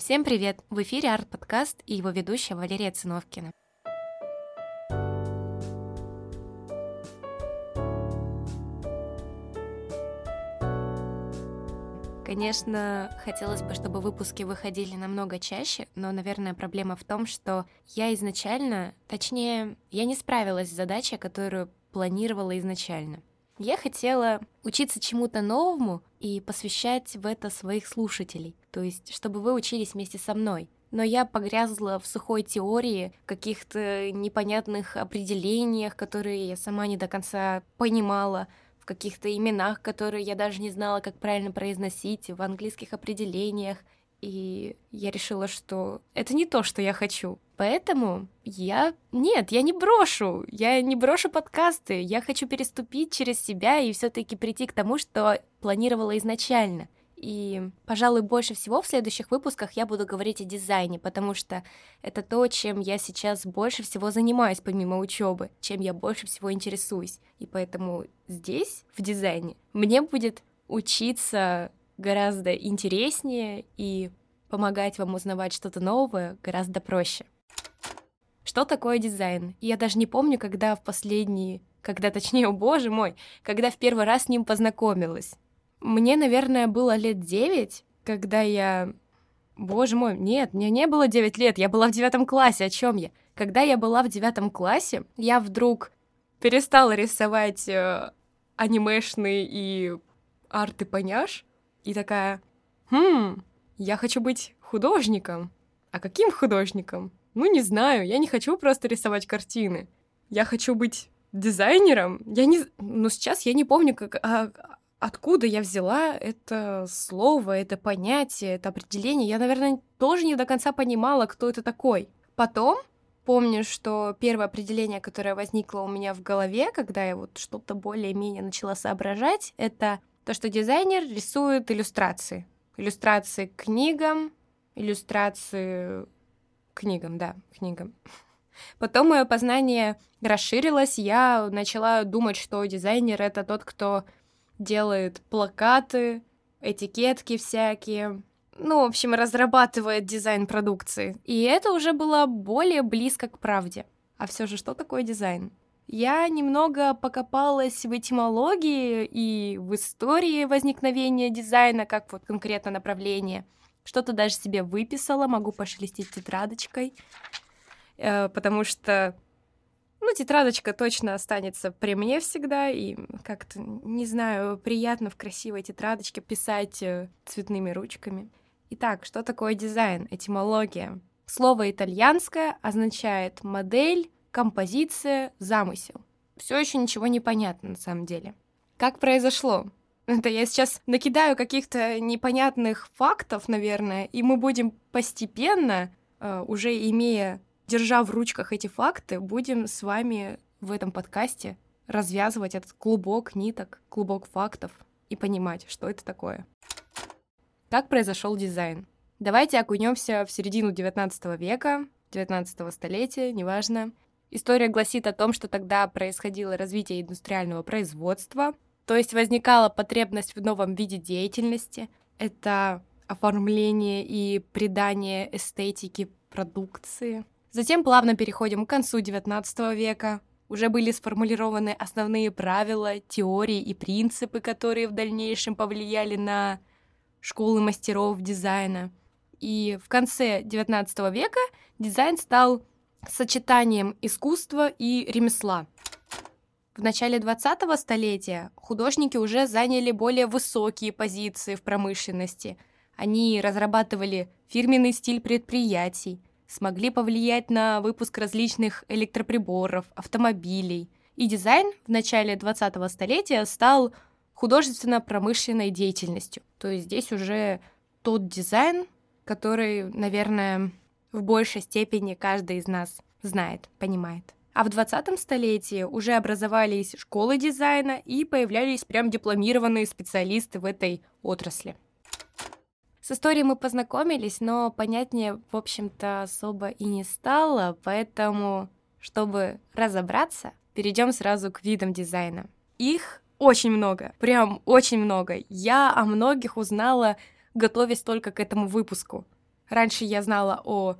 Всем привет! В эфире арт-подкаст и его ведущая Валерия Циновкина. Конечно, хотелось бы, чтобы выпуски выходили намного чаще, но, наверное, проблема в том, что я изначально, точнее, я не справилась с задачей, которую планировала изначально. Я хотела учиться чему-то новому и посвящать в это своих слушателей, то есть чтобы вы учились вместе со мной. Но я погрязла в сухой теории, каких-то непонятных определениях, которые я сама не до конца понимала, в каких-то именах, которые я даже не знала, как правильно произносить, в английских определениях. И я решила, что это не то, что я хочу. Поэтому я... Нет, я не брошу. Я не брошу подкасты. Я хочу переступить через себя и все таки прийти к тому, что планировала изначально. И, пожалуй, больше всего в следующих выпусках я буду говорить о дизайне, потому что это то, чем я сейчас больше всего занимаюсь помимо учебы, чем я больше всего интересуюсь. И поэтому здесь, в дизайне, мне будет учиться гораздо интереснее и помогать вам узнавать что-то новое гораздо проще. Что такое дизайн? Я даже не помню, когда в последний, когда точнее, о боже мой, когда в первый раз с ним познакомилась. Мне, наверное, было лет девять, когда я... Боже мой, нет, мне не было 9 лет, я была в девятом классе, о чем я? Когда я была в девятом классе, я вдруг перестала рисовать э, анимешный и арты-поняш, и такая, хм, я хочу быть художником. А каким художником? Ну, не знаю, я не хочу просто рисовать картины. Я хочу быть дизайнером. Я не... Ну, сейчас я не помню, как... А, откуда я взяла это слово, это понятие, это определение. Я, наверное, тоже не до конца понимала, кто это такой. Потом помню, что первое определение, которое возникло у меня в голове, когда я вот что-то более-менее начала соображать, это то, что дизайнер рисует иллюстрации. Иллюстрации к книгам, иллюстрации книгам, да, книгам. Потом мое познание расширилось, я начала думать, что дизайнер — это тот, кто делает плакаты, этикетки всякие, ну, в общем, разрабатывает дизайн продукции. И это уже было более близко к правде. А все же, что такое дизайн? Я немного покопалась в этимологии и в истории возникновения дизайна, как вот конкретно направление. Что-то даже себе выписала, могу пошелестить тетрадочкой, э, потому что, ну, тетрадочка точно останется при мне всегда, и как-то, не знаю, приятно в красивой тетрадочке писать э, цветными ручками. Итак, что такое дизайн? Этимология. Слово итальянское означает модель, композиция, замысел. Все еще ничего не понятно на самом деле. Как произошло? Это я сейчас накидаю каких-то непонятных фактов, наверное, и мы будем постепенно, э, уже имея, держа в ручках эти факты, будем с вами в этом подкасте развязывать этот клубок ниток, клубок фактов и понимать, что это такое. Как произошел дизайн? Давайте окунемся в середину 19 века, 19 столетия, неважно, История гласит о том, что тогда происходило развитие индустриального производства, то есть возникала потребность в новом виде деятельности. Это оформление и придание эстетики продукции. Затем плавно переходим к концу XIX века. Уже были сформулированы основные правила, теории и принципы, которые в дальнейшем повлияли на школы мастеров дизайна. И в конце XIX века дизайн стал сочетанием искусства и ремесла. В начале 20-го столетия художники уже заняли более высокие позиции в промышленности. Они разрабатывали фирменный стиль предприятий, смогли повлиять на выпуск различных электроприборов, автомобилей. И дизайн в начале 20-го столетия стал художественно-промышленной деятельностью. То есть здесь уже тот дизайн, который, наверное, в большей степени каждый из нас знает, понимает. А в 20 столетии уже образовались школы дизайна и появлялись прям дипломированные специалисты в этой отрасли. С историей мы познакомились, но понятнее, в общем-то, особо и не стало, поэтому, чтобы разобраться, перейдем сразу к видам дизайна. Их очень много, прям очень много. Я о многих узнала, готовясь только к этому выпуску. Раньше я знала о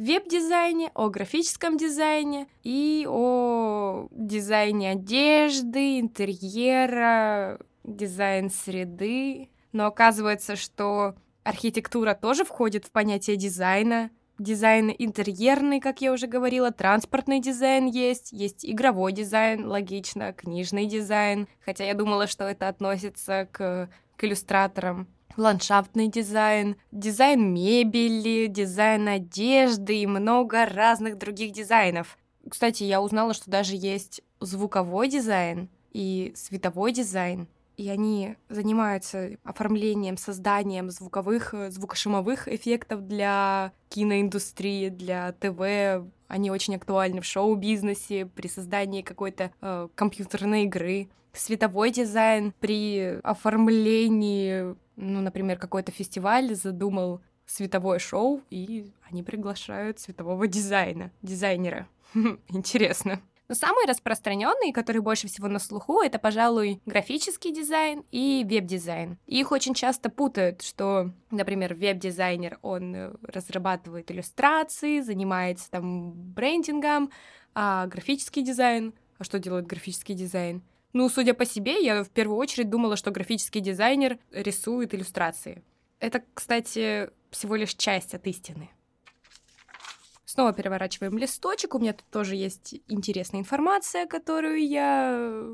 веб-дизайне, о графическом дизайне и о дизайне одежды, интерьера, дизайн среды. Но оказывается, что архитектура тоже входит в понятие дизайна. Дизайн интерьерный, как я уже говорила, транспортный дизайн есть, есть игровой дизайн, логично, книжный дизайн, хотя я думала, что это относится к, к иллюстраторам ландшафтный дизайн, дизайн мебели, дизайн одежды и много разных других дизайнов. Кстати, я узнала, что даже есть звуковой дизайн и световой дизайн. И они занимаются оформлением, созданием звуковых, звукошумовых эффектов для киноиндустрии, для ТВ. Они очень актуальны в шоу-бизнесе, при создании какой-то э, компьютерной игры. Световой дизайн при оформлении ну, например, какой-то фестиваль задумал световое шоу, и они приглашают светового дизайна, дизайнера. Интересно. Но самые распространенные, которые больше всего на слуху, это, пожалуй, графический дизайн и веб-дизайн. Их очень часто путают, что, например, веб-дизайнер, он э, разрабатывает иллюстрации, занимается там брендингом, а графический дизайн, а что делает графический дизайн? Ну, судя по себе, я в первую очередь думала, что графический дизайнер рисует иллюстрации. Это, кстати, всего лишь часть от истины. Снова переворачиваем листочек. У меня тут тоже есть интересная информация, которую я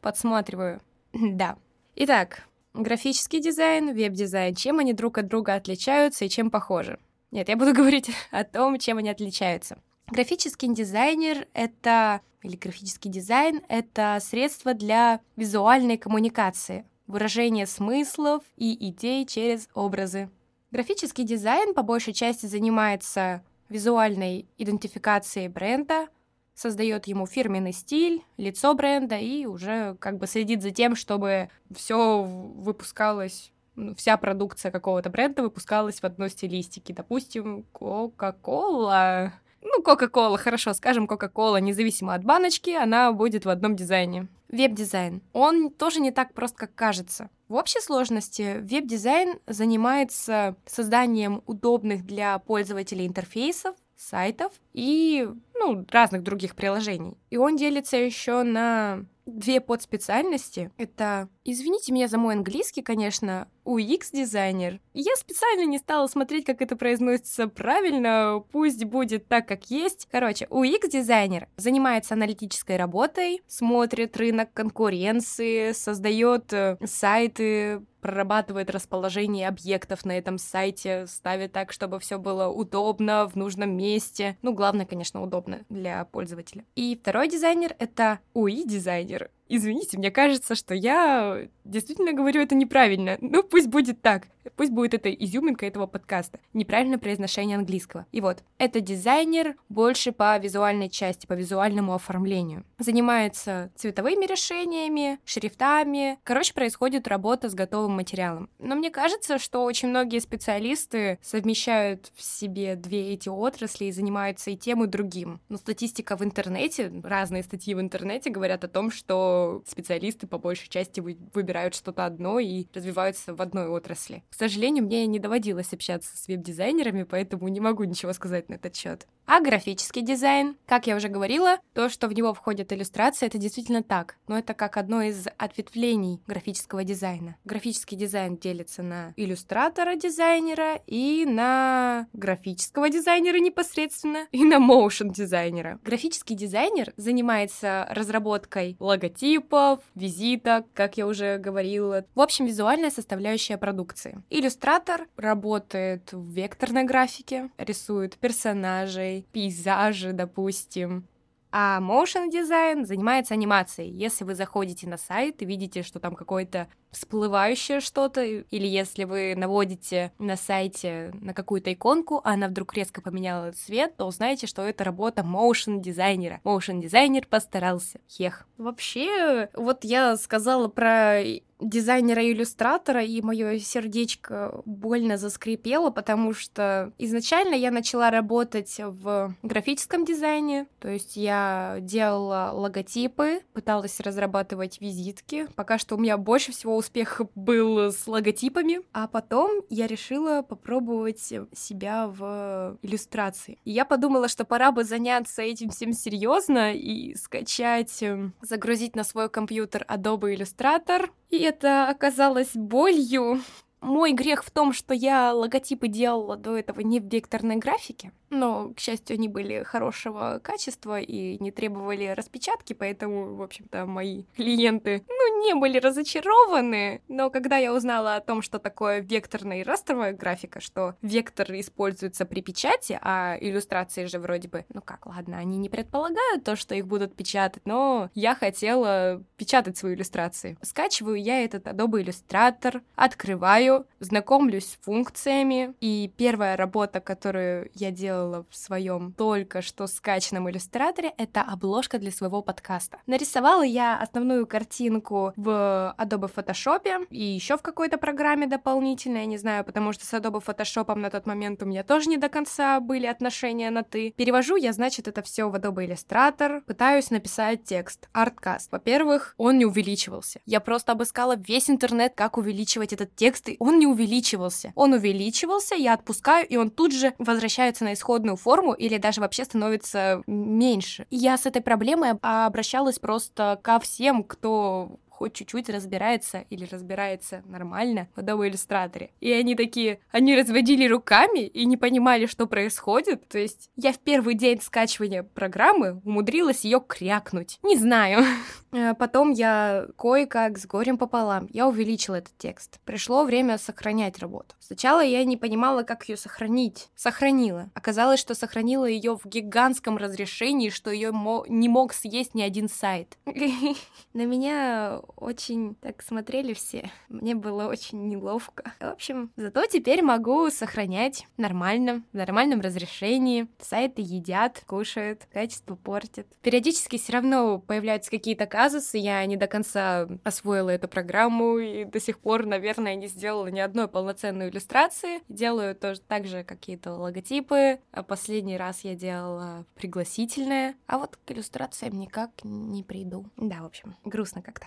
подсматриваю. да. Итак, графический дизайн, веб-дизайн. Чем они друг от друга отличаются и чем похожи? Нет, я буду говорить о том, чем они отличаются. Графический дизайнер — это или графический дизайн — это средство для визуальной коммуникации, выражения смыслов и идей через образы. Графический дизайн по большей части занимается визуальной идентификацией бренда, создает ему фирменный стиль, лицо бренда и уже как бы следит за тем, чтобы все выпускалось ну, вся продукция какого-то бренда выпускалась в одной стилистике. Допустим, Coca-Cola ну, Кока-Кола, хорошо, скажем Кока-Кола, независимо от баночки, она будет в одном дизайне. Веб-дизайн. Он тоже не так прост, как кажется. В общей сложности веб-дизайн занимается созданием удобных для пользователей интерфейсов, сайтов и ну, разных других приложений. И он делится еще на две подспециальности. Это, извините меня за мой английский, конечно, UX-дизайнер. Я специально не стала смотреть, как это произносится правильно, пусть будет так, как есть. Короче, UX-дизайнер занимается аналитической работой, смотрит рынок конкуренции, создает э, сайты, прорабатывает расположение объектов на этом сайте, ставит так, чтобы все было удобно, в нужном месте. Ну, главное, конечно, удобно для пользователя. И второй дизайнер — это UI-дизайнер. Извините, мне кажется, что я действительно говорю это неправильно. Ну, пусть будет так. Пусть будет это изюминка этого подкаста. Неправильное произношение английского. И вот, это дизайнер больше по визуальной части, по визуальному оформлению. Занимается цветовыми решениями, шрифтами. Короче, происходит работа с готовым материалом. Но мне кажется, что очень многие специалисты совмещают в себе две эти отрасли и занимаются и тем, и другим. Но статистика в интернете, разные статьи в интернете говорят о том, что специалисты по большей части выбирают что-то одно и развиваются в одной отрасли. К сожалению, мне не доводилось общаться с веб-дизайнерами, поэтому не могу ничего сказать на этот счет. А графический дизайн, как я уже говорила, то, что в него входят иллюстрации, это действительно так, но это как одно из ответвлений графического дизайна. Графический дизайн делится на иллюстратора-дизайнера и на графического дизайнера непосредственно, и на моушен-дизайнера. Графический дизайнер занимается разработкой логотипов, визиток, как я уже говорила. В общем, визуальная составляющая продукции. Иллюстратор работает в векторной графике, рисует персонажей, пейзажи, допустим. А motion дизайн занимается анимацией. Если вы заходите на сайт и видите, что там какое-то всплывающее что-то, или если вы наводите на сайте на какую-то иконку, а она вдруг резко поменяла цвет, то узнаете, что это работа motion дизайнера. Motion дизайнер постарался. Хех. Вообще, вот я сказала про дизайнера-иллюстратора, и мое сердечко больно заскрипело, потому что изначально я начала работать в графическом дизайне, то есть я делала логотипы, пыталась разрабатывать визитки. Пока что у меня больше всего успех был с логотипами, а потом я решила попробовать себя в иллюстрации. И я подумала, что пора бы заняться этим всем серьезно и скачать, эм, загрузить на свой компьютер Adobe Illustrator. И это оказалось болью, мой грех в том, что я логотипы делала до этого не в векторной графике, но, к счастью, они были хорошего качества и не требовали распечатки, поэтому, в общем-то, мои клиенты, ну, не были разочарованы. Но когда я узнала о том, что такое векторная и растровая графика, что вектор используется при печати, а иллюстрации же вроде бы, ну как, ладно, они не предполагают то, что их будут печатать, но я хотела печатать свои иллюстрации. Скачиваю я этот Adobe Illustrator, открываю, знакомлюсь с функциями, и первая работа, которую я делала в своем только что скачанном иллюстраторе, это обложка для своего подкаста. Нарисовала я основную картинку в Adobe Photoshop и еще в какой-то программе дополнительной, я не знаю, потому что с Adobe Photoshop на тот момент у меня тоже не до конца были отношения на «ты». Перевожу я, значит, это все в Adobe Illustrator, пытаюсь написать текст, арткаст. Во-первых, он не увеличивался. Я просто обыскала весь интернет, как увеличивать этот текст, и он не увеличивался. Он увеличивался, я отпускаю, и он тут же возвращается на исходную форму или даже вообще становится меньше. я с этой проблемой обращалась просто ко всем, кто хоть чуть-чуть разбирается или разбирается нормально в Adobe Illustrator. И они такие, они разводили руками и не понимали, что происходит. То есть я в первый день скачивания программы умудрилась ее крякнуть. Не знаю. Э, потом я кое-как с горем пополам, я увеличила этот текст. Пришло время сохранять работу. Сначала я не понимала, как ее сохранить. Сохранила. Оказалось, что сохранила ее в гигантском разрешении, что ее не мог съесть ни один сайт. На меня очень так смотрели все. Мне было очень неловко. В общем, зато теперь могу сохранять нормально, в нормальном разрешении. Сайты едят, кушают, качество портят. Периодически все равно появляются какие-то казусы, я не до конца освоила эту программу и до сих пор, наверное, не сделала ни одной полноценной иллюстрации. Делаю тоже так же какие-то логотипы. А последний раз я делала пригласительное, а вот к иллюстрациям никак не приду. Да, в общем, грустно как-то.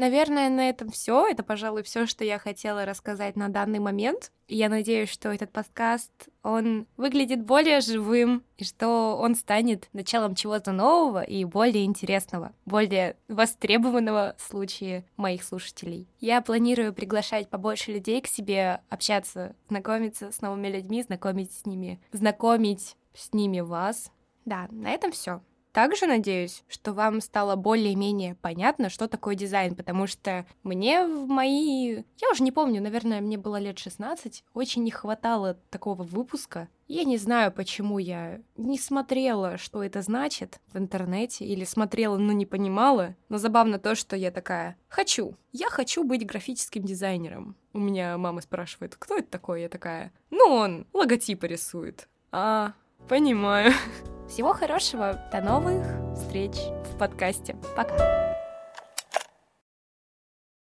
Наверное, на этом все. Это, пожалуй, все, что я хотела рассказать на данный момент. Я надеюсь, что этот подкаст, он выглядит более живым, и что он станет началом чего-то нового и более интересного, более востребованного в случае моих слушателей. Я планирую приглашать побольше людей к себе, общаться, знакомиться с новыми людьми, знакомить с ними, знакомить с ними вас. Да, на этом все. Также надеюсь, что вам стало более-менее понятно, что такое дизайн, потому что мне в мои... Я уже не помню, наверное, мне было лет 16, очень не хватало такого выпуска. Я не знаю, почему я не смотрела, что это значит в интернете, или смотрела, но не понимала. Но забавно то, что я такая «хочу». Я хочу быть графическим дизайнером. У меня мама спрашивает, кто это такой? Я такая «ну он логотипы рисует». А, понимаю. Всего хорошего, до новых встреч в подкасте. Пока.